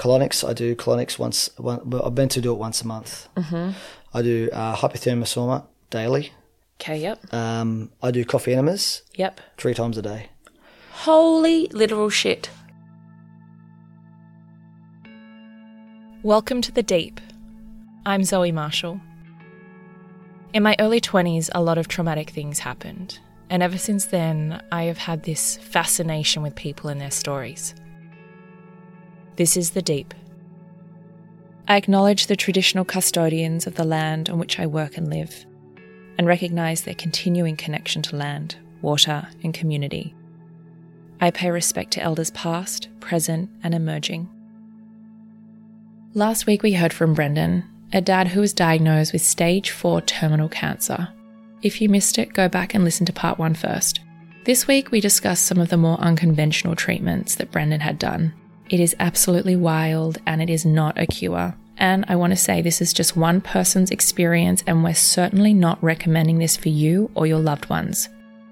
colonics. I do colonics once. One, well, I've been to do it once a month. Mm-hmm. I do uh, hypothermia sauna daily. Okay, yep. Um, I do coffee enemas Yep. three times a day. Holy literal shit. Welcome to the Deep. I'm Zoe Marshall. In my early 20s, a lot of traumatic things happened, and ever since then, I have had this fascination with people and their stories. This is the Deep. I acknowledge the traditional custodians of the land on which I work and live, and recognise their continuing connection to land, water, and community. I pay respect to elders past, present, and emerging. Last week we heard from Brendon, a dad who was diagnosed with stage 4 terminal cancer. If you missed it, go back and listen to part 1 first. This week we discussed some of the more unconventional treatments that Brendon had done. It is absolutely wild and it is not a cure. And I want to say this is just one person's experience, and we're certainly not recommending this for you or your loved ones.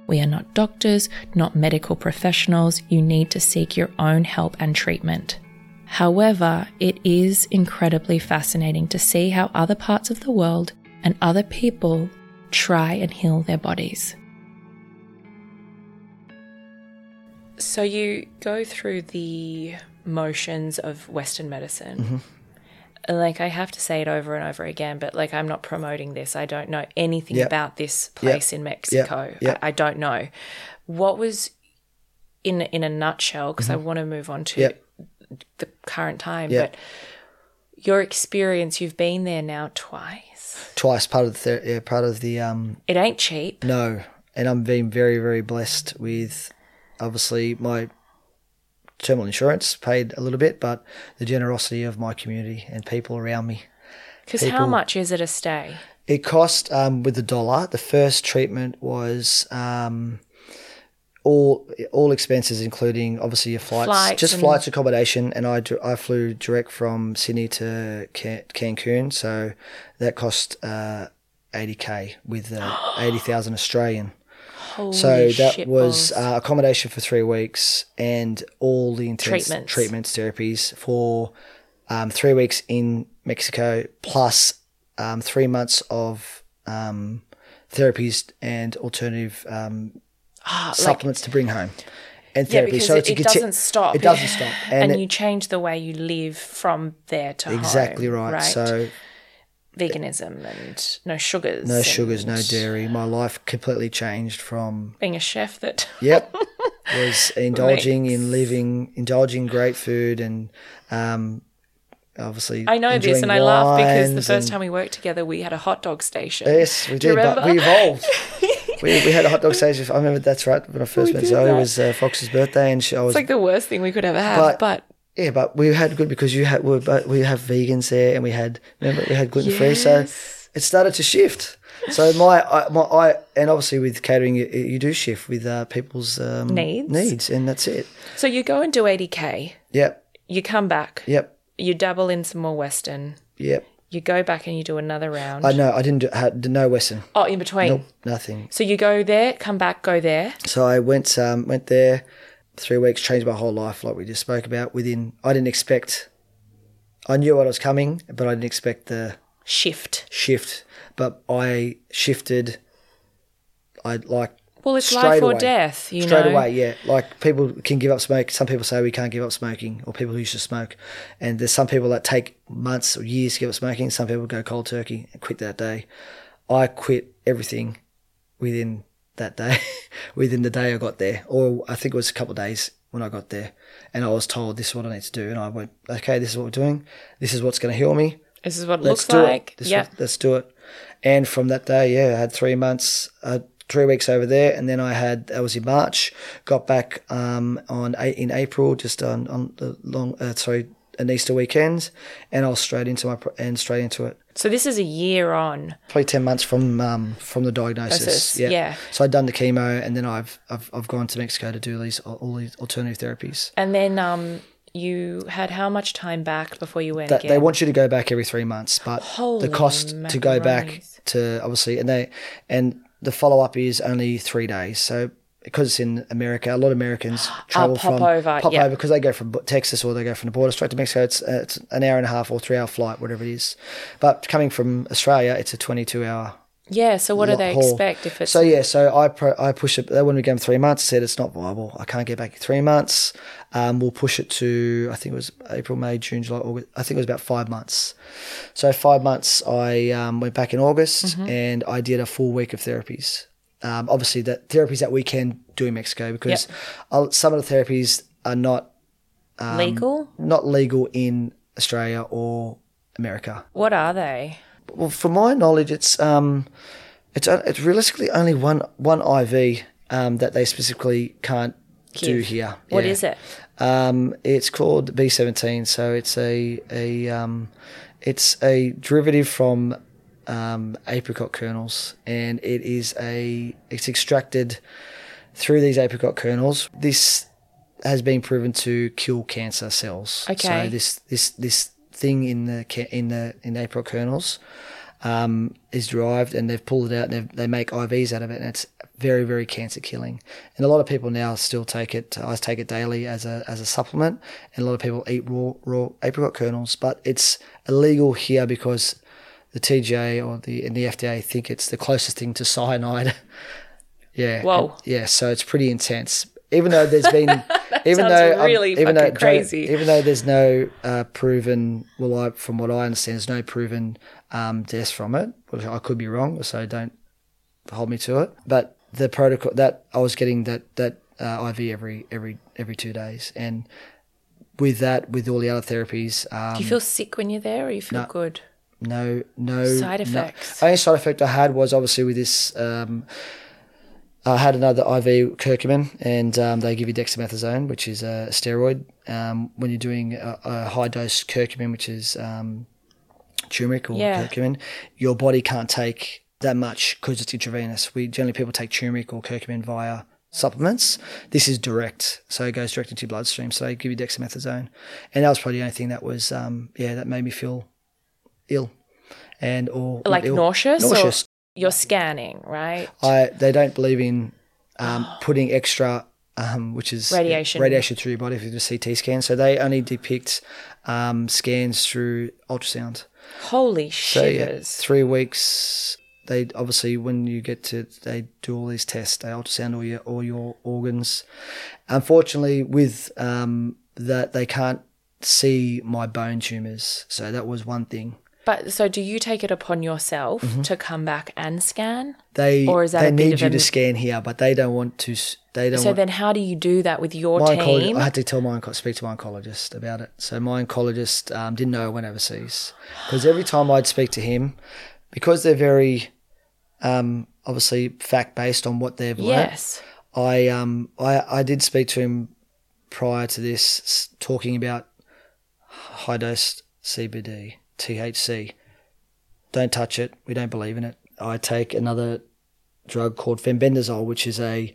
We are not doctors, not medical professionals. You need to seek your own help and treatment. However, it is incredibly fascinating to see how other parts of the world and other people try and heal their bodies. So you go through the motions of Western medicine. Like I have to say it over and over again, but like I'm not promoting this. I don't know anything Yep. about this place in Mexico. Yep. I, I don't know. What was in in a nutshell? Because I want to move on to Yep. the current time. Yep. But your experience, you've been there now twice. Twice part of the ther- yeah, part of the um It ain't cheap. no, and I'm being very very blessed with obviously my terminal insurance paid a little bit, but the generosity of my community and people around me. Because how much is it a stay? It cost um, with the dollar. The first treatment was um, all all expenses, including obviously your flights, Flights just flights, accommodation, and I I flew direct from Sydney to Can- Cancun, so that cost uh, eighty k with uh, eighty thousand Australian. Holy So that was uh, accommodation for three weeks and all the intense Treatments. treatments, therapies for um, three weeks in Mexico, plus um, three months of um, therapies and alternative um, Ah, like- supplements to bring home. And yeah, therapy. because so it, it doesn't stop. It doesn't stop. And, it- you change the way you live from there to home. exactly right. So veganism and no sugars. no sugars, no dairy. My life completely changed from Being a chef that Yep. was indulging Makes- in living, indulging great food and um, obviously. I know this, and I laugh because the first time we worked together, we had a hot dog station. Yes, we did, but we evolved. we, we had a hot dog station. I remember that's right. When I first We met Zoe, it was uh, Fox's birthday, and she, I was It's like the worst thing we could ever have. But- But, yeah, but we had good because you had we, but we have vegans there, and we had remember we had gluten free, so it started to shift. So my I, my I and obviously with catering, you, you do shift with uh, people's um, Needs. needs, and that's it. so you go and do 80K, Yep, you come back, yep, you dabble in some more Western, yep. you go back and you do another round. I know I didn't do, had no Western. oh, in between. Nope, nothing. So you go there, come back, go there. So I went um, went there, three weeks, changed my whole life, like we just spoke about. Within, I didn't expect. I knew what was coming, but I didn't expect the Shift. shift. But I shifted. I like Well, it's life or death, you know. straight know. away. Yeah, like people can give up smoke. Some people say we can't give up smoking, or people who used to smoke. And there's some people that take months or years to give up smoking. Some people go cold turkey and quit that day. I quit everything within that day, within the day I got there, or I think it was a couple of days when I got there, and I was told this is what I need to do, and I went, okay, this is what we're doing. This is what's going to heal me. This is what it Let's looks do like. it. This yeah. was- let's do it. And from that day, yeah, I had three months, uh, three weeks over there, and then I had I was in March. Got back um, on eight in April, just on on the long uh, sorry an Easter weekend, and I was straight into my and straight into it. So this is a year on. Probably ten months from um, from the diagnosis. Yeah. yeah. So I'd done the chemo, and then I've I've I've gone to Mexico to do these all these alternative therapies. And then um, you had how much time back before you went that again? they want you to go back every three months, but Holy the cost to go back to obviously and they and the follow up is only three days. So because it's in America, a lot of Americans travel pop from over, pop yeah. over because they go from Texas or they go from the border straight to Mexico. It's, uh, it's an hour and a half or three hour flight, whatever it is. But coming from Australia, it's a twenty two hour Yeah. So what do they haul. expect if it's So yeah, so I pro- I push it. They wanted to give them three months. Said it's not viable. I can't get back in three months. Um, we'll push it to I think it was April, May, June, July, August. I think it was about five months. So five months. I um, went back in August Mm-hmm. and I did a full week of therapies. Um, obviously, the therapies that we can do in Mexico because uh, some of the therapies are not um, legal? not legal in Australia or America. What are they? Well, from my knowledge, it's um, it's it's realistically only one one IV um, that they specifically can't do here. What Yeah. is it? Um, it's called B seventeen. So it's a a um, it's a derivative from um, apricot kernels, and it is a it's extracted through these apricot kernels. This has been proven to kill cancer cells. Okay. So this this this thing in the in the in the apricot kernels um, is derived, and they've pulled it out, and they've, they make IVs out of it, and it's very very cancer killing. And a lot of people now still take it. I take it daily as a as a supplement, and a lot of people eat raw raw apricot kernels, but it's illegal here because the TGA or the and the FDA think it's the closest thing to cyanide. yeah. Whoa. and- yeah. So it's pretty intense. Even though there's been, even sounds though um, really even though fucking crazy. even though there's no uh, proven, well, I, from what I understand, there's no proven um, deaths from it. Which I could be wrong, so don't hold me to it. But the protocol that I was getting that that uh, IV every every every two days, and with that, with all the other therapies, um, Do you feel sick when you're there, or you feel good? No, no Side no. Only side effect I had was obviously with this. Um, I had another IV curcumin, and um, they give you dexamethasone, which is a steroid. Um, when you're doing a, a high dose curcumin, which is um, turmeric or Yeah. curcumin, your body can't take that much because it's intravenous. We generally people take turmeric or curcumin via supplements. This is direct, so it goes direct into your bloodstream. So they give you dexamethasone, and that was probably the only thing that was um, yeah that made me feel ill and or Like ill- nauseous? nauseous. Or you're scanning, right? I they don't believe in um, putting extra, um, which is Radiation. radiation through your body if you do a CT scan. So they only depict um, scans through ultrasound. Holy So yeah, three weeks. They obviously when you get to they do all these tests. They ultrasound all your all your organs. Unfortunately, with um, that they can't see my bone tumors. So that was one thing. But so do you take it upon yourself to come back and scan? They Or is that they a need you an- to scan here, but they don't want to. They don't So want. then how do you do that with your my team? I had to tell my onco- speak to my oncologist about it. So my oncologist um, didn't know I went overseas because every time I'd speak to him, because they're very um, obviously fact based on what they've learned. yes. I um I I did speak to him prior to this, talking about high dose CBD THC. Don't touch it. We don't believe in it. I take another drug called fenbendazole, which is a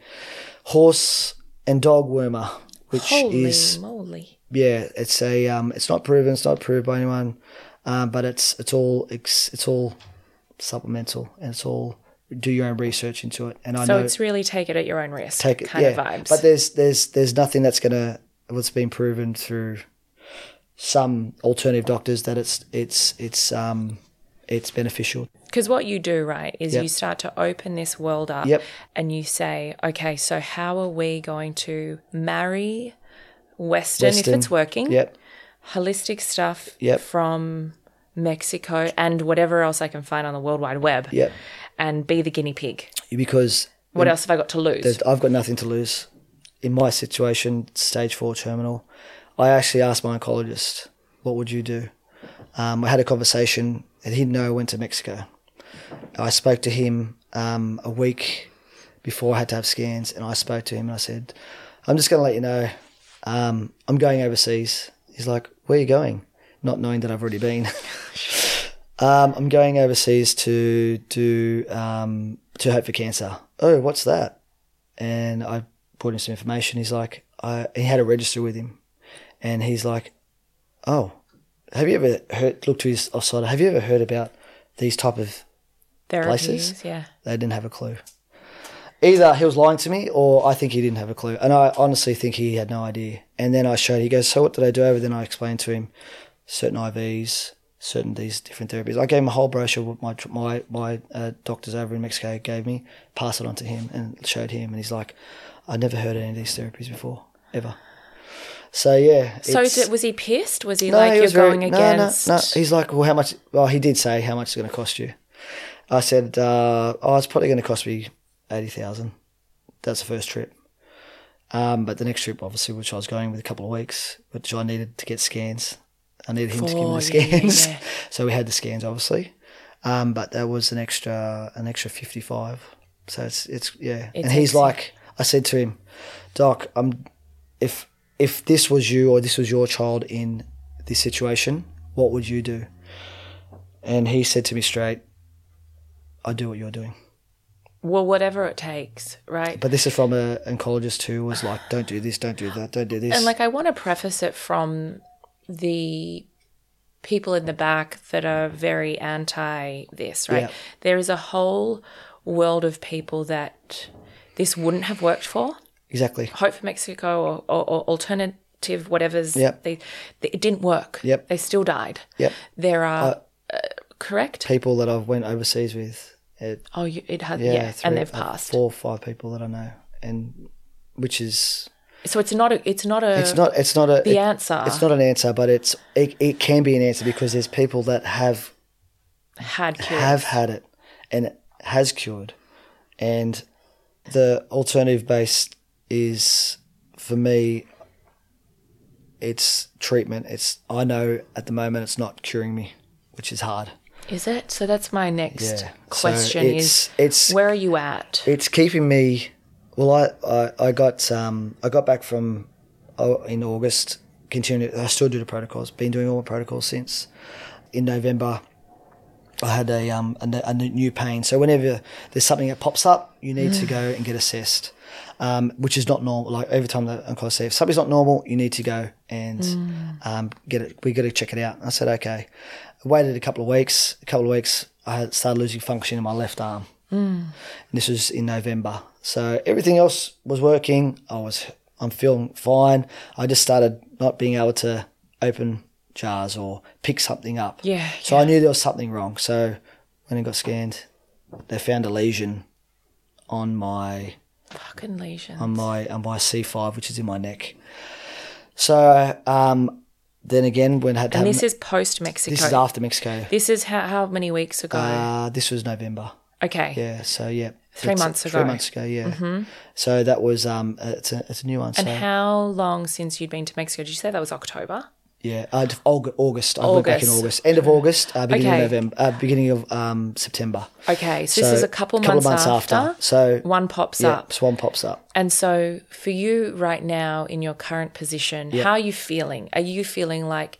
horse and dog wormer, which Holy is moly. yeah, it's a um, it's not proven, it's not approved by anyone, um, but it's it's all it's, it's all supplemental and it's all do your own research into it. And I So know it's really take it at your own risk take it, kind yeah. of vibes. But there's there's there's nothing that's gonna what's been proven through some alternative doctors that it's it's it's um it's beneficial. Because what you do, right, is Yep. you start to open this world up Yep. and you say, okay, so how are we going to marry Western, if it's working, Yep. holistic stuff Yep. from Mexico and whatever else I can find on the World Wide Web Yep. and be the guinea pig? Because What else have I got to lose? I've got nothing to lose. In my situation, stage four terminal, I actually asked my oncologist, "What would you do?" Um, I had a conversation, and he didn't know I went to Mexico. I spoke to him um, a week before I had to have scans, and I spoke to him and I said, "I'm just going to let you know, um, I'm going overseas." He's like, "Where are you going?" Not knowing that I've already been. um, I'm going overseas to do um, to hope for cancer. Oh, what's that? And I put him some information. He's like, I, he had a register with him, and he's like, "Oh, have you ever heard? Look to his offside. Have you ever heard about these type of Therapies, places? yeah. They didn't have a clue. Either he was lying to me, or I think he didn't have a clue, and I honestly think he had no idea. And then I showed. He goes, "So what did I do over?" Then I explained to him certain IVs, certain these different therapies. I gave him a whole brochure. What my my my uh, doctors over in Mexico gave me. Passed it on to him and showed him, and he's like, "I never heard of any of these therapies before, ever." So yeah. So was he pissed? Was he no, like, he you're was very- going no, against. No, no, He's like, well, how much? Well, he did say how much it's going to cost you. I said, uh, oh, it's probably going to cost me eighty thousand. That's the first trip. Um, but the next trip, obviously, which I was going with a couple of weeks, which I needed to get scans. I needed him to give me the For- yeah, yeah, scans, so we had the scans, obviously. Um, but that was an extra, an extra fifty-five. So it's it's yeah. It's and he's like, I said to him, Doc, I'm if if this was you or this was your child in this situation, what would you do? And he said to me straight, I do what you're doing. well, whatever it takes, right? But this is from an oncologist who was like, don't do this, don't do that, don't do this. And like, I want to preface it from the people in the back that are very anti this, right? Yeah. There is a whole world of people that this wouldn't have worked for. Exactly. Hope for Mexico or, or, or alternative whatever's Yep. they, they it didn't work. Yep. They still died. Yep. There are uh, correct. People that I've went overseas with, it, Oh, you, it had yeah, yeah, three- and they've uh, passed. Four or five people that I know, and which is So it's not a it's not a it's not it's not a the it- answer. It's not an answer, but it's it, it can be an answer because there's people that have had cures. have had it and it has cured. And the alternative base is for me it's treatment. It's I know at the moment it's not curing me, which is hard. Is it? So that's my next Yeah. question so is it's, it's where are you at? it's keeping me well I, I, I got um I got back from oh, in August continued I still do the protocols been doing all my protocols since in November I had a um a, a new pain so whenever there's something that pops up you need to go and get assessed um, which is not normal like every time the oncologist says if something's not normal you need to go and um, get it we got to check it out I said okay I waited a couple of weeks a couple of weeks I had started losing function in my left arm and this was in November. So everything else was working. I was I'm feeling fine. I just started not being able to open jars or pick something up. Yeah, So I knew there was something wrong. So when it got scanned, they found a lesion on my Fucking lesions. on my on my C five, which is in my neck. So um, then again, when I had and have this is post Mexico. this is after Mexico. This is how, how many weeks ago? Uh, this was November. okay. Yeah, so yeah, Three months ago. Mm-hmm. months ago, yeah. So that was um, it's a it's a new one. And so how long since you'd been to Mexico? Did you say that was October? Yeah, uh, August. August. I went back in August. End of August, uh, beginning Okay. of November, uh, beginning of um, September. Okay, so, this is a couple, couple months, months after. after. So one pops yeah, up. Swan pops up. And so, for you right now in your current position, how are you feeling? Are you feeling like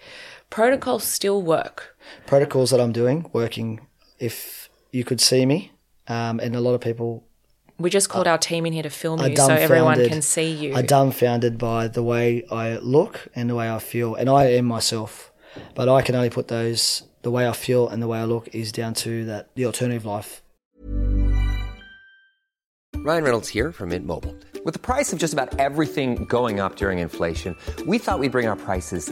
protocols still work? Protocols that I'm doing working. If you could see me, um, and a lot of people We just called our team in here to film are you so everyone can see you. Are dumbfounded by the way I look and the way I feel, and I am myself. But I can only put those the way I feel and the way I look is down to that the alternative life. Ryan Reynolds here from Mint Mobile. With the price of just about everything going up during inflation, we thought we'd bring our prices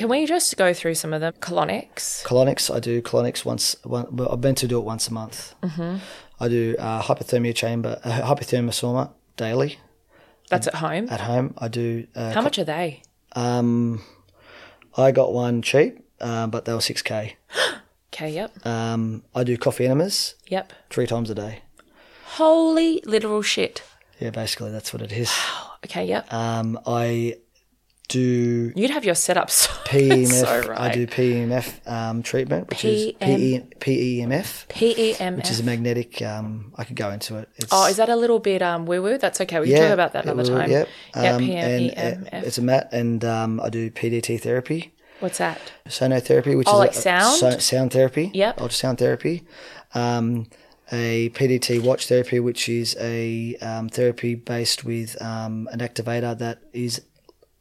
Can we just go through some of the colonics? Colonics, I do colonics once. One, well, I've been to do it once a month. Mm-hmm. I do uh, hypothermia chamber, uh, hypothermia sauna daily That's at home. at home. I do. Uh, How much are they? Um, I got one cheap, uh, but they were six k. Okay, yep. Um, I do coffee enemas Yep. three times a day. Holy literal shit. Yeah, basically that's what it is. Wow. Okay, yep. Um, I do You'd have your setup so, PEMF. so right. I do PEMF um, treatment, which is PM? PEMF, PEMF. which is a magnetic. Um, I could go into it. It's, Oh, is that a little bit um woo woo? That's okay. We can talk about that another will- time. Yep. Yeah, Um, and PEMF. it's a mat, and um, I do PDT therapy, What's that? sonotherapy, which Oh, is like a- sound? so- sound therapy. Yep. ultrasound therapy. Um, a PDT watch therapy, which is a um, therapy based with um, an activator that is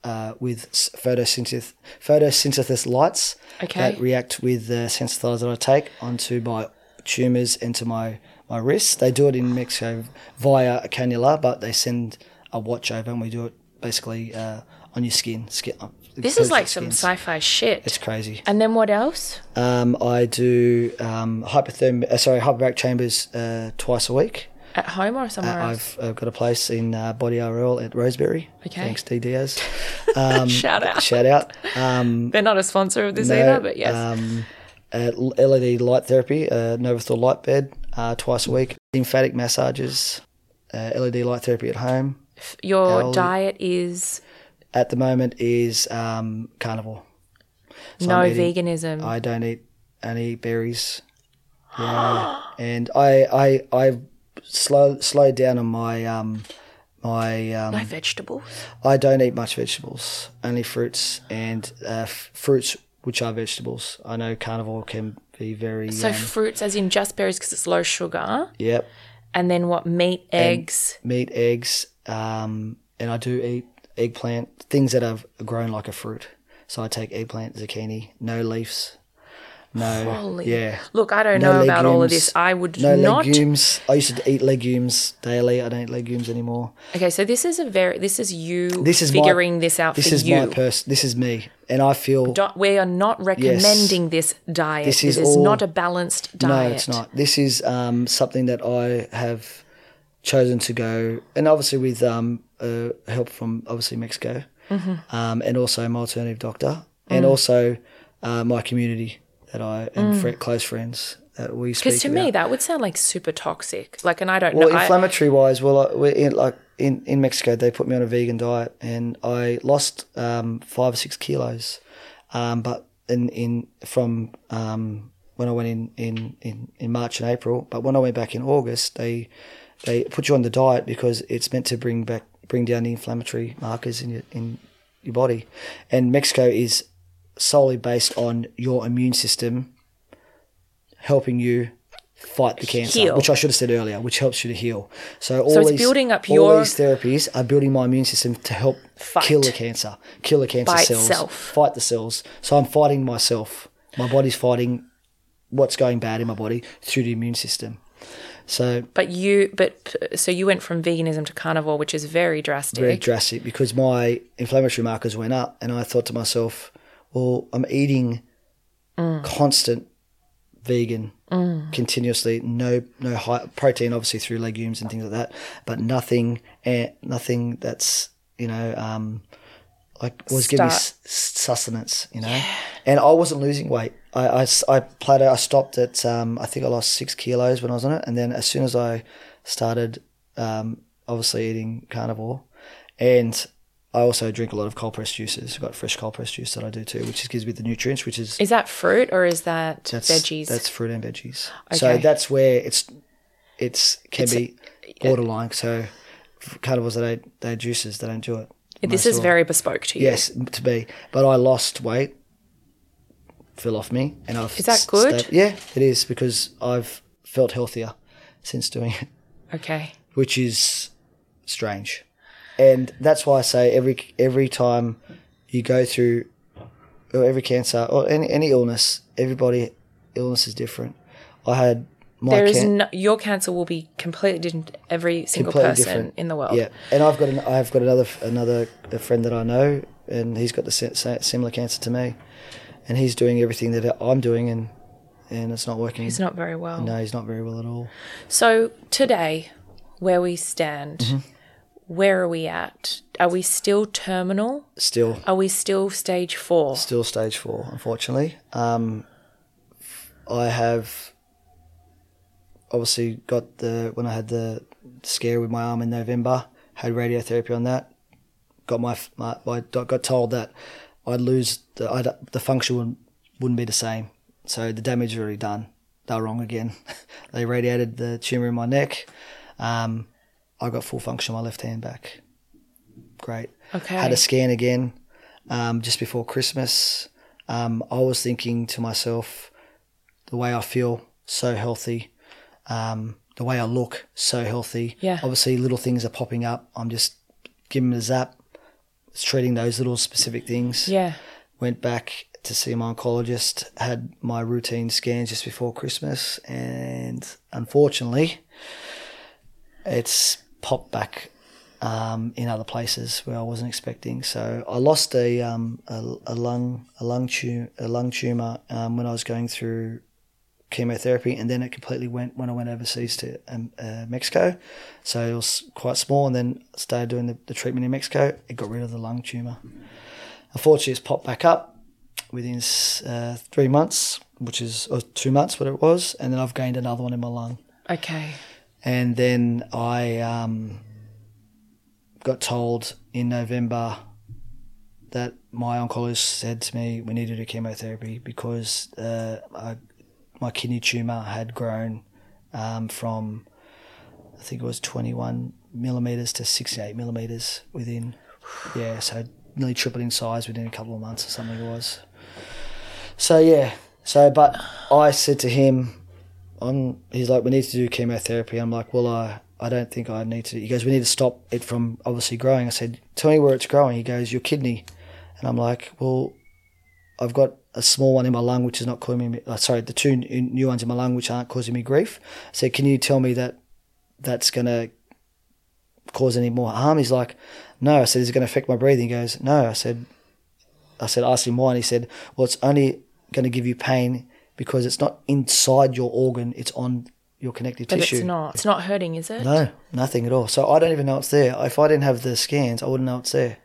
uh, with photosynthesis, photosynthesis lights Okay. that react with the sensitizer that I take onto my tumours and to my, my wrists. They do it in Mexico via a cannula, but they send a watch over and we do it basically uh, on your skin. skin uh, This is like some sci-fi shit. It's crazy. and then what else? Um, I do um, uh, sorry, hyperbaric chambers uh, twice a week. At home or Uh, somewhere else? I've, I've got a place in uh, Body RL at Rosebery. Okay. Thanks, D Diaz. Um, Shout out. Shout out. Um, They're not a sponsor of this no, either, but yes. Um, uh, LED light therapy, uh, Novathor light bed uh, twice a week. Lymphatic massages, uh, LED light therapy at home. Your I'll- diet is At the moment is um, carnivore. So no eating- veganism. I don't eat any berries. Yeah, and I I I slow slowed down on my um my um no vegetables. I don't eat much vegetables, only fruits and uh, f- fruits which are vegetables. I know carnivore can be very So um, fruits, as in just berries, because it's low sugar. yep And then what? Meat, eggs. meat, eggs, um, and I do eat eggplant things that have grown like a fruit. So I take eggplant, zucchini, no leaves, no Holy. yeah. Look, I don't No know about all of this. I would not. no not. legumes. I used to eat legumes daily. I don't eat legumes anymore. Okay, so this is a very. This is you. This is figuring my, this out This is you. my person. This is me, and I feel Do- we are not recommending this diet. This This is is, all- not a balanced diet. No, it's not. This is um, something that I have chosen to go, and obviously with um, uh, help from obviously Mexico, Mm-hmm. um, and also my alternative doctor, Mm. and also uh, my community that I and fri close friends that we speak. Because Mm. to me, that would sound like super toxic. Like, and I don't Well, know. I- inflammatory wise, well, I- we're in, like in, in Mexico, they put me on a vegan diet, and I lost um, five or six kilos. Um, but in in from um, when I went in, in, in, in March and April, but when I went back in August, they they put you on the diet because it's meant to bring back bring down the inflammatory markers in your in your body, and Mexico is solely based on your immune system helping you fight the cancer, Heal. which I should have said earlier, which helps you to heal. So all So these, building up all your- these therapies are building my immune system to help Fight. kill the cancer, kill the cancer By cells, itself. fight the cells. So I'm fighting myself. My body's fighting what's going bad in my body through the immune system. So but you, but so you went from veganism to carnivore, which is very drastic. very drastic because my inflammatory markers went up, and I thought to myself, well, I'm eating constant vegan continuously, no no high protein, obviously through legumes and things like that, but nothing, and nothing that's you know um, like was giving me s- sustenance, you know, and I wasn't losing weight. I, I, I plateaued, I stopped at, um, I think I lost six kilos when I was on it. And then as soon as I started, um, obviously eating carnivore and I also drink a lot of cold pressed juices. I've got fresh cold pressed juice that I do too, which gives me the nutrients, which is, Is that fruit or is that that's, veggies? That's fruit and veggies. Okay. So that's where it's, it's, can It's be borderline. So carnivores, they don't, they juices, they don't do it. this is very bespoke to you. Yes, to be. But I lost weight fell off me, and I've Is that good? stayed- yeah, it is because I've felt healthier since doing it, Okay. which is strange, and that's why I say every every time you go through, or every cancer or any any illness, everybody illness is different. I had my There is can- no, your cancer will be completely different every single completely person different in the world. Yeah, and I've got an, I've got another another a friend that I know, and he's got the si- si- similar cancer to me, and he's doing everything that I'm doing, and and it's not working. He's not very well. No, he's not very well at all. So today, where we stand, Mm-hmm. Where are we at? Are we still terminal? Still, Are we still stage four? still stage four, unfortunately. Um, I have obviously got the when I had the scare with my arm in November, had radiotherapy on that. Got my, my I got told that I'd lose the I'd, the function wouldn't, wouldn't be the same. So the damage is already done. They were wrong again. they radiated the tumor in my neck. Um, I got full function on my left hand back. Great. Okay. Had a scan again um, just before Christmas. Um, I was thinking to myself, the way I feel, so healthy. Um, the way I look, so healthy. Yeah. Obviously, little things are popping up. I'm just giving it a zap, treating those little specific things. Yeah. Went back to see my oncologist, had my routine scans just before Christmas, and unfortunately, it's popped back um, in other places where I wasn't expecting. So I lost a um, a, a lung a lung tu- a lung tumor um, when I was going through chemotherapy, and then it completely went when I went overseas to um, uh, Mexico. So it was quite small, and then started doing the, the treatment in Mexico. It got rid of the lung tumor. Unfortunately, it's popped back up within uh, three months, which is or two months, what it was, and then I've gained another one in my lung. Okay. And then I um, got told in November that my oncologist said to me, we need to do chemotherapy because uh, I, my kidney tumour had grown um, from, I think it was 21 millimetres to 68 millimetres within, yeah, so nearly tripled in size within a couple of months or something it was. So, yeah, so, but I said to him, I'm, he's like, we need to do chemotherapy. I'm like, well, I, I don't think I need to. He goes, we need to stop it from obviously growing. I said, tell me where it's growing. He goes, your kidney. And I'm like, well, I've got a small one in my lung, which is not causing me, uh, sorry, the two new ones in my lung, which aren't causing me grief. I said, can you tell me that that's going to cause any more harm? He's like, no. I said, is it going to affect my breathing? He goes, no. I said, I said, ask him why. And he said, well, it's only going to give you pain because it's not inside your organ, it's on your connective But tissue. it's not. It's not hurting, is it? No, nothing at all. So I don't even know it's there. If I didn't have the scans, I wouldn't know it's there.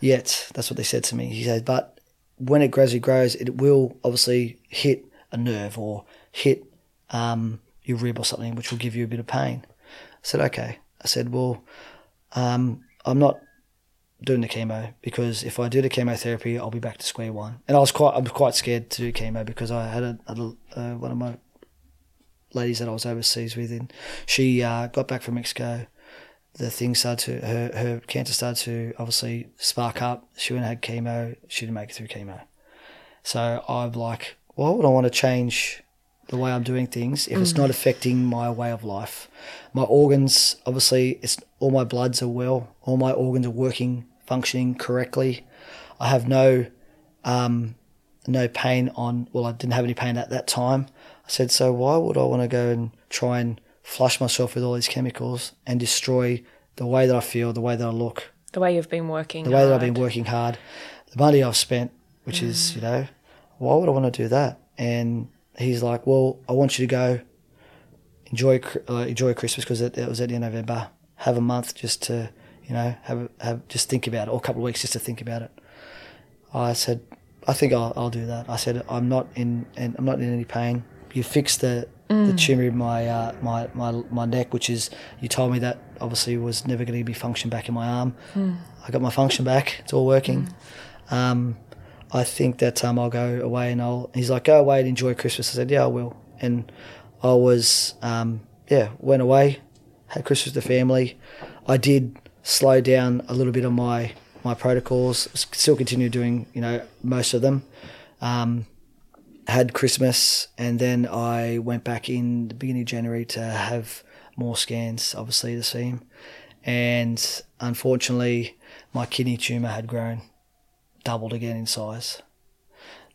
Yet, that's what they said to me. He said, but when it gradually grows, it will obviously hit a nerve or hit um, your rib or something, which will give you a bit of pain. I said, okay. I said, well, um, I'm not doing the chemo because if I do the chemotherapy, I'll be back to square one. And I was quite, I'm quite scared to do chemo because I had a, a uh, one of my ladies that I was overseas with, and she uh, got back from Mexico. The thing started to her her cancer started to obviously spark up. She went and had chemo. She didn't make it through chemo. So I'm like, why would I want to change the way I'm doing things if it's not affecting my way of life? My organs, obviously, it's all my bloods are well. All my organs are working, functioning correctly. I have no um, no pain on. Well, I didn't have any pain at that time. I said, so why would I want to go and try and flush myself with all these chemicals and destroy the way that I feel, the way that I look, The way you've been working. the way that I've been working hard, the money I've spent, which is, you know, why would I want to do that? And he's like, well, I want you to go enjoy uh, enjoy Christmas because it, it was at the end of November. Have a month just to, you know, have have just think about it, or a couple of weeks just to think about it. I said, I think I'll, I'll do that. I said, I'm not in, and I'm not in any pain. You fixed the the tumor in my uh, my my my neck, which is you told me that obviously was never going to be function back in my arm. I got my function back. It's all working. Um, I think that um, I'll go away and I'll. He's like, go away and enjoy Christmas. I said, yeah, I will. And I was, um, yeah, went away, had Christmas with the family. I did slow down a little bit on my my protocols. Still continue doing, you know, most of them. Um, had Christmas, and then I went back in the beginning of January to have more scans, obviously to see him, and unfortunately, my kidney tumor had grown, doubled again in size.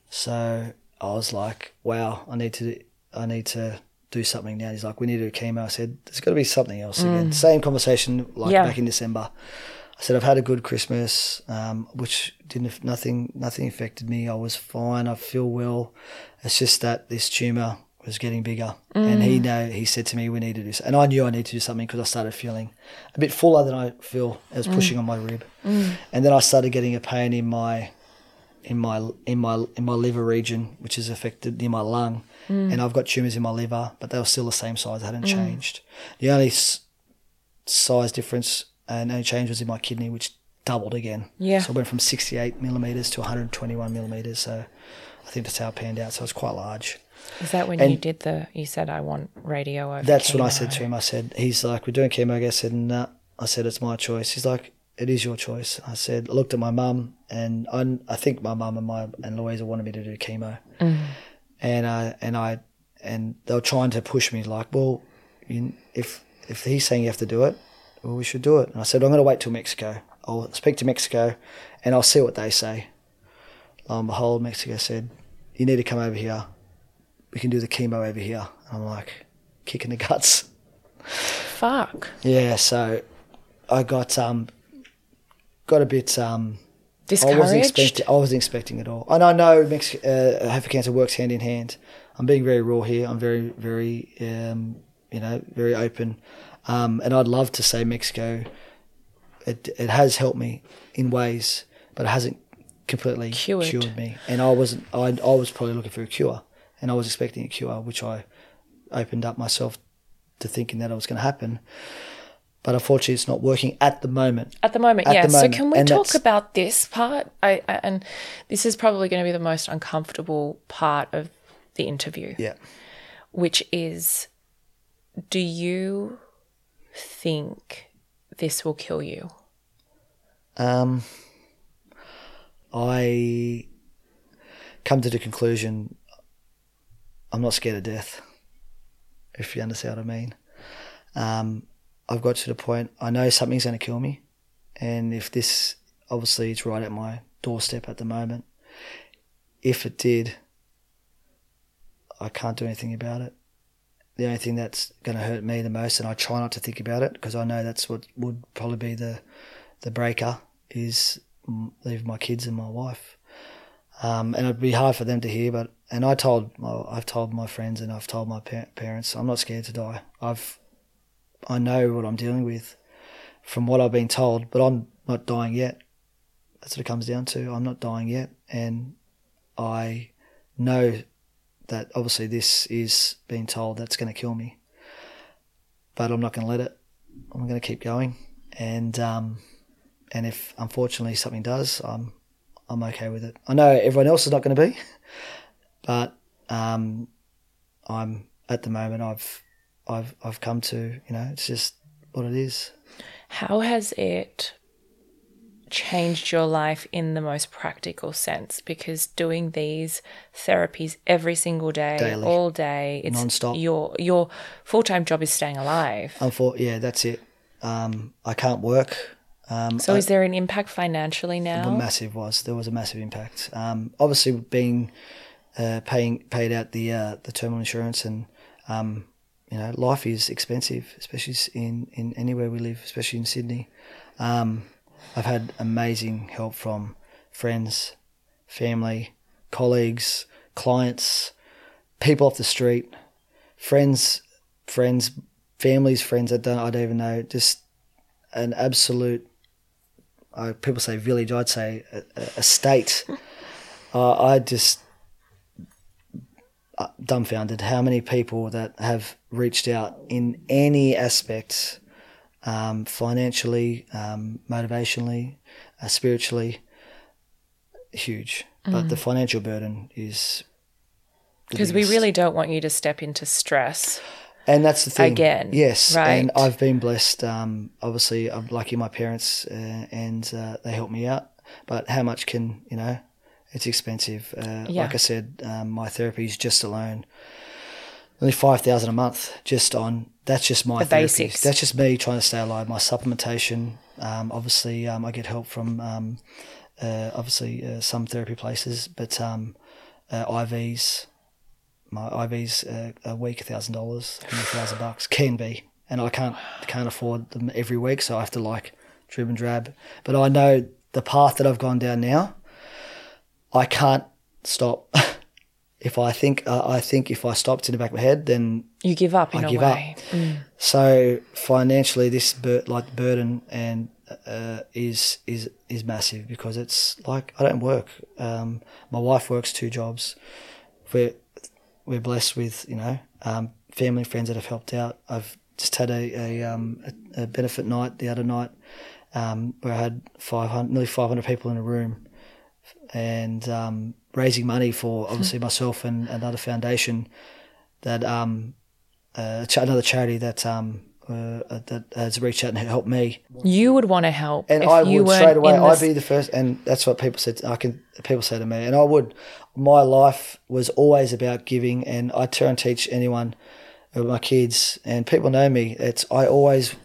So I was like, "Wow, I need to, I need to do something now." He's like, "We need to do chemo." I said, "There's got to be something else again." Same conversation like Yeah. back in December. I said I've had a good Christmas, um, which didn't nothing nothing affected me. I was fine. I feel well. It's just that this tumor was getting bigger, and he mm. know he said to me we need to do, so- and I knew I needed to do something because I started feeling a bit fuller than I feel. It was mm. pushing on my rib, mm. and then I started getting a pain in my in my in my in my liver region, which is affected near my lung, and I've got tumors in my liver, but they were still the same size. They hadn't changed. The only s- size difference uh, and only change was in my kidney, which doubled again. Yeah. So I went from 68 millimeters to 121 millimeters. So I think that's how it panned out. So it's quite large. Is that when And- you did the? You said I want radio over. That's what I said to him. I said, he's like, we're doing chemo. I said, nah. I said, it's my choice. He's like, it is your choice. I said, I looked at my mum, and I, I think my mum and my and Louisa wanted me to do chemo, mm. and I and I and they were trying to push me like, well, you, if if he's saying you have to do it, well, we should do it. And I said, I'm going to wait till Mexico. I'll speak to Mexico, and I'll see what they say. Lo and behold, Mexico said, you need to come over here. We can do the chemo over here. And I'm like, kicking the guts. Fuck. Yeah, so I got um got a bit um I wasn't expecting I wasn't expecting it all. And I know Mex- uh, Hope4Cancer works hand in hand. I'm being very raw here. I'm very very um you know very open. Um, and I'd love to say Mexico. It it has helped me in ways, but it hasn't completely Cured. cured, me. And I wasn't. I I was probably looking for a cure, and I was expecting a cure, which I opened up myself to thinking that it was going to happen. But unfortunately, it's not working at the moment. At the moment, At yeah. the So can we And talk that's- about this part? I, I and this is probably going to be the most uncomfortable part of the interview, Yeah. which is, do you think this will kill you? Um, I come to the conclusion I'm not scared of death, if you understand what I mean. Um, I've got to the point, I know something's going to kill me. And if this, obviously, it's right at my doorstep at the moment. If it did, I can't do anything about it. The only thing that's going to hurt me the most, and I try not to think about it because I know that's what would probably be the the breaker is leave my kids and my wife. Um, and it'd be hard for them to hear, but and I told I've told my friends and I've told my pa- parents I'm not scared to die. I've I know what I'm dealing with from what I've been told, but I'm not dying yet. That's what it comes down to. I'm not dying yet, and I know that obviously this is being told that's going to kill me, but I'm not going to let it. I'm going to keep going, and um, and if unfortunately something does, I'm I'm okay with it. I know everyone else is not going to be, but um, I'm at the moment I've I've I've come to you know it's just what it is. How has it changed your life in the most practical sense? Because doing these therapies every single day, Daily. all day, it's Non-stop. Your your full time job is staying alive. Unfor- yeah, that's it. Um, I can't work. Um, So I- is there an impact financially The now? massive was there was a massive impact. Um, obviously, being uh, paying paid out the uh, the terminal insurance and um, you know life is expensive, especially in in anywhere we live, especially in Sydney. Um, I've had amazing help from friends, family, colleagues, clients, people off the street, friends, friends, families, friends I don't I don't even know. Just an absolute uh, people say village, I'd say a, a, state. uh, I just dumbfounded how many people that have reached out in any aspect, um, financially, um, motivationally, uh, spiritually, huge. But the financial burden is Because we really don't want you to step into stress. And that's the thing. Again, Yes. And. I've been blessed. Um, obviously, I'm lucky my parents uh, and uh, they helped me out. But how much can, you know, It's expensive. Uh, Yeah. Like I said, um, my therapy is just alone only five thousand a month just on that's just my The basics. That's just me trying to stay alive. My supplementation, um, obviously, um, I get help from um, uh, obviously uh, some therapy places, but um, uh, IVs, my IVs uh, a week a thousand dollars, a thousand bucks can be, and I can't can't afford them every week, so I have to like drib and drab. But I know the path that I've gone down now. I can't stop. if I think uh, I think if I stopped in the back of my head, then You give up in I a give way. up. So financially, this bur- like burden and uh, is is is massive because it's like I don't work. Um, my wife works two jobs. We're we're blessed with you know um, family and friends that have helped out. I've just had a a, um, a, a benefit night the other night um, where I had five hundred nearly five hundred people in a room and um, raising money for obviously myself and another foundation that um, uh, another charity that um, uh, that has reached out and helped me. You would want to help. And I would straight away. I'd be the first, and that's what people said. I can people say to me, and I would. My life was always about giving, and I try and teach anyone, my kids, and people know me. It's I always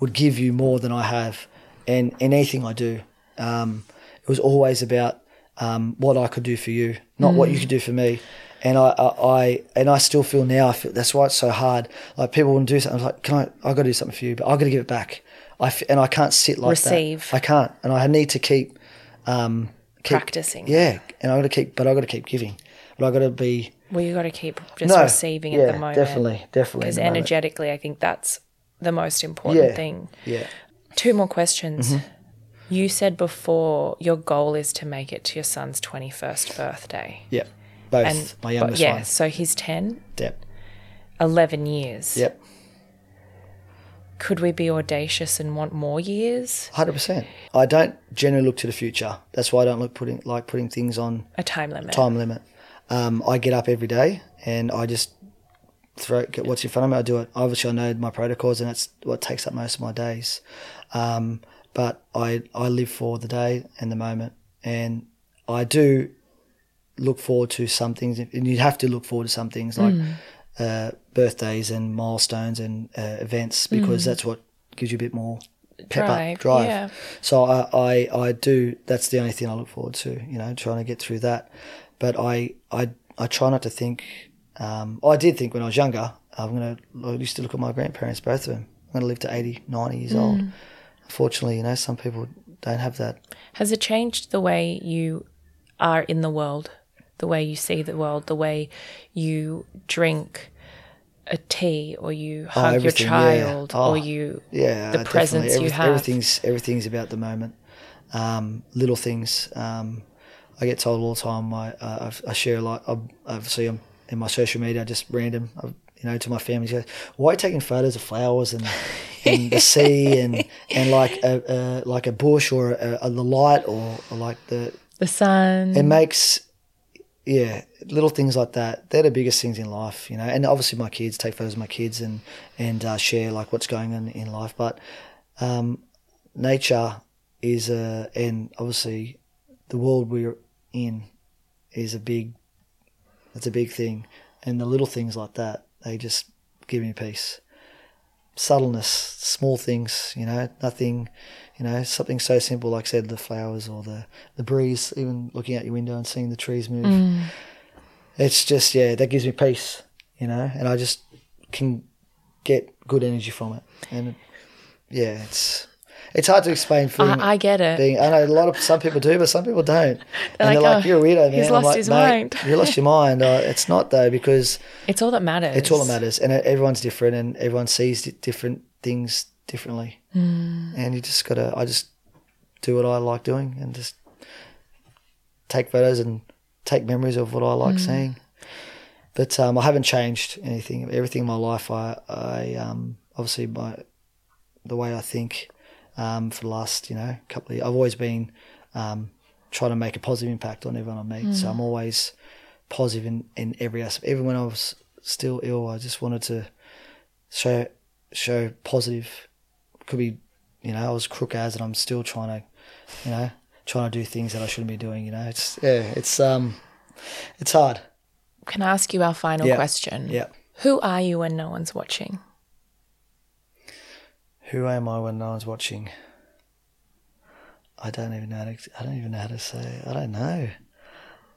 would give you more than I have, and in anything I do, um, it was always about um, what I could do for you, not what you could do for me. And I, I, I and I still feel now. I feel, that's why it's so hard. Like people want to do something. I was like, can I? I got to do something for you, but I got to give it back. I f- and I can't sit like Receive. that. I can't, and I need to keep, um, keep Practicing. Yeah, and I got to keep, but I got to keep giving. But I got to be Well, you got to keep just No, receiving at the moment. definitely, definitely Because the moment. energetically, I think that's the most important yeah, thing. yeah. Two more questions. Mm-hmm. You said before your goal is to make it to your son's 21st birthday. Yeah, both. And my youngest yeah, one. so he's 10, Yep. 11 years. Yep. Could we be audacious and want more years? Hundred percent. I don't generally look to the future. That's why I don't look putting like putting things on A time limit. time limit. Um, I get up every day and I just throw get what's in front of me. I do it. Obviously, I know my protocols, and that's what takes up most of my days. Um, but I I live for the day and the moment, and I do look forward to some things, and you have to look forward to some things like uh, birthdays and milestones and uh, events because that's what gives you a bit more pep Drive, up, drive. yeah. So I, I, I do. That's the only thing I look forward to. You know, trying to get through that. But I, I, I try not to think. Um, I did think when I was younger. I'm gonna. I used to look at my grandparents, both of them. I'm gonna live to 80, 90 years old. Unfortunately, you know, some people don't have that. Has it changed the way you are in the world, the way you see the world, the way you drink a tea or you hug your Oh, yeah. child Oh, or you Yeah, the presence you have? Everything's everything's about the moment. Um, little things. Um, I get told all the time. I uh, I've- I share a lot. ob- Obviously, I'm in my social media. Just random. I, you know, to my family, go, why are you taking photos of flowers and, and the sea and and like a, a like a bush or a, a, the light or, or like the the sun. it makes yeah little things like that. They're the biggest things in life you know and obviously my kids take photos of my kids and and uh, share like what's going on in life but um, nature is a and obviously the world we're in is a big it's a big thing. And the little things like that they just give me peace. Subtleness small things you know nothing you know something so simple like I said the flowers or the the breeze even looking out your window and seeing the trees move. Mm. It's just yeah that gives me peace you know and I just can get good energy from it. And yeah it's it's hard to explain for I, I get it. being I know a lot of some people do, but some people don't. and like, they're like, "Oh, "You're a weirdo, man." he's lost like, his mind." you lost your mind. Uh, it's not though because it's all that matters. it's all that matters, and everyone's different, and everyone sees different things differently. Hmm. And you just gotta. I just do what I like doing, and just take photos and take memories of what I like seeing. But um, I haven't changed anything. Everything in my life, I, I um, obviously my the way I think um, for the last you know couple of years. I've always been um, trying to make a positive impact on everyone I meet. So I'm always positive in, in every aspect. Even when I was still ill, I just wanted to show show positive. Could be, you know, I was crook as, and I'm still trying to, you know, trying to do things that I shouldn't be doing. You know, it's yeah, it's um, it's hard. Can I ask you our final Yeah. question? Yeah. Who are you when no one's watching? Who am I when no one's watching? I don't even know. How to, I don't even know how to say. I don't know.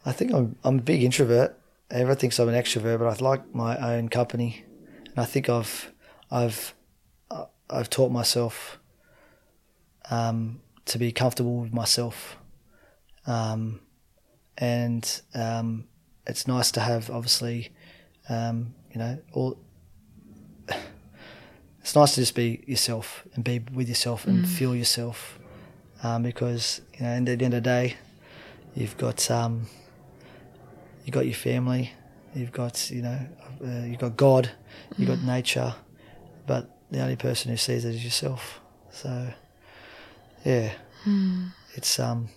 I think I'm I'm a big introvert. Everyone thinks I'm an extrovert, but I like my own company, and I think I've I've uh, I've taught myself um, to be comfortable with myself, um, and um, it's nice to have obviously, um, you know, all it's nice to just be yourself and be with yourself and feel yourself um, because you know and at the end of the day you've got um, you got your family you've got you know uh, you've got God you've got nature but the only person who sees it is yourself. So yeah. It's um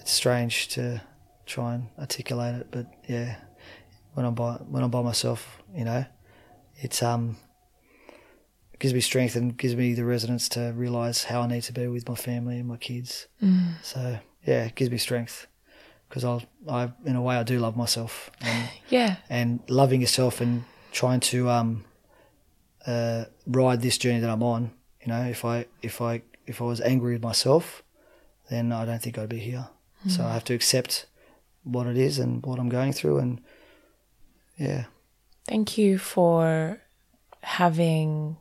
it's strange to try and articulate it but yeah when I'm by when I'm by myself you know it's um gives me strength and gives me the resonance to realize how I need to be with my family and my kids. So yeah, it gives me strength because I, I in a way, I do love myself and, Yeah. and loving yourself and trying to um uh ride this journey that I'm on. You know, if I if I if I was angry with myself, then I don't think I'd be here. So I have to accept what it is and what I'm going through and yeah. Thank you for having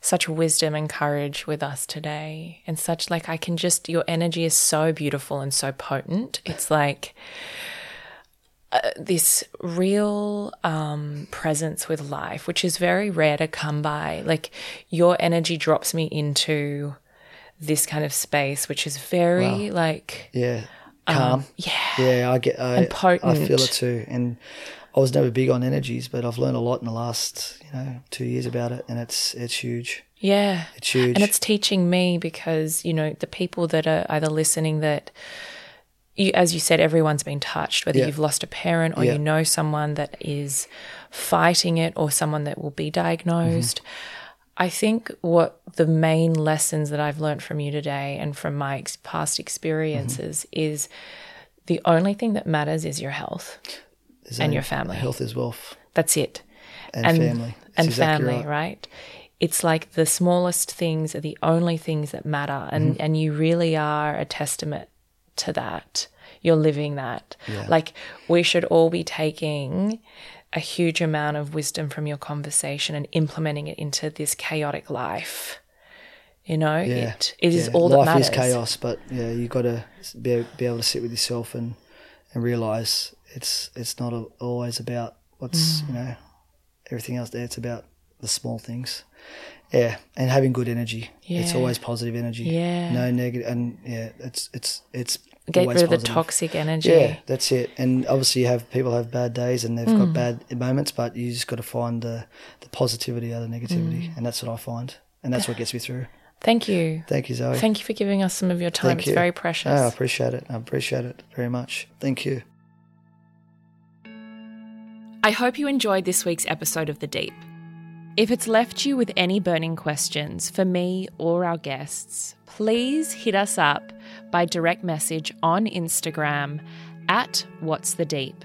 such wisdom and courage with us today. And such like I can just your energy is so beautiful and so potent. It's like uh, this real um, presence with life, which is very rare to come by. Like your energy drops me into this kind of space, which is very like Yeah, calm. yeah. yeah. I get. I, I feel it too. And I was never big on energies, but I've learned a lot in the last, you know, two years about it, and it's it's huge. Yeah. It's huge. And it's teaching me because, you know, the people that are either listening that you, as you said, everyone's been touched, whether Yeah. you've lost a parent or Yeah. you know someone that is fighting it or someone that will be diagnosed. Mm-hmm. I think what the main lessons that I've learned from you today and from my ex- past experiences mm-hmm. is the only thing that matters is your health. There's and your family. Health is wealth, That's it. and, family, That's And exactly family, right. right. It's like the smallest things are the only things that matter. And, Mm-hmm. and you really are a testament to that. You're living that. Like we should all be taking a huge amount of wisdom from your conversation and implementing it into this chaotic life. You know, Yeah, it, it is yeah. all Life that matters. Life is chaos, but yeah, you got to be, be able to sit with yourself and and realize it's it's not a, always about what's Mm. you know everything else there. It's about the small things. Yeah, and having good energy. It's always positive energy. Yeah. No negative. and yeah, it's it's it's Get rid of the toxic energy. Yeah, that's it. And obviously, you have people have bad days and they've Mm. got bad moments, but you just got to find the the positivity out of negativity, Mm. and that's what I find, and that's what gets me through. Thank you. Thank you, Zoe. Thank you for giving us some of your time. Thank it's you. very precious. Oh, I appreciate it. I appreciate it very much. Thank you. I hope you enjoyed this week's episode of The Deep. If it's left you with any burning questions for me or our guests, please hit us up by direct message on Instagram at What's the Deep.